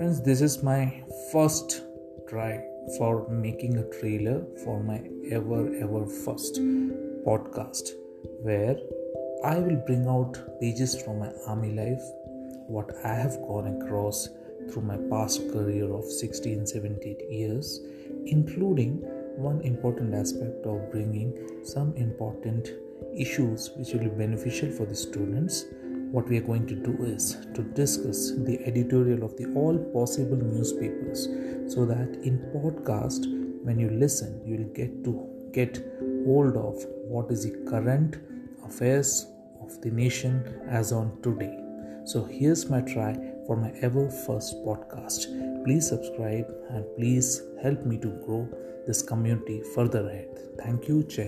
Friends, this is my first try for making a trailer for my ever, ever first podcast where I will bring out pages from my army life, what I have gone across through my past career of 16 17 years, including one important aspect of bringing some important issues which will be beneficial for the students what we are going to do is to discuss the editorial of the all possible newspapers so that in podcast when you listen you will get to get hold of what is the current affairs of the nation as on today. So here's my try for my ever first podcast. Please subscribe and please help me to grow this community further ahead. Thank you. Jai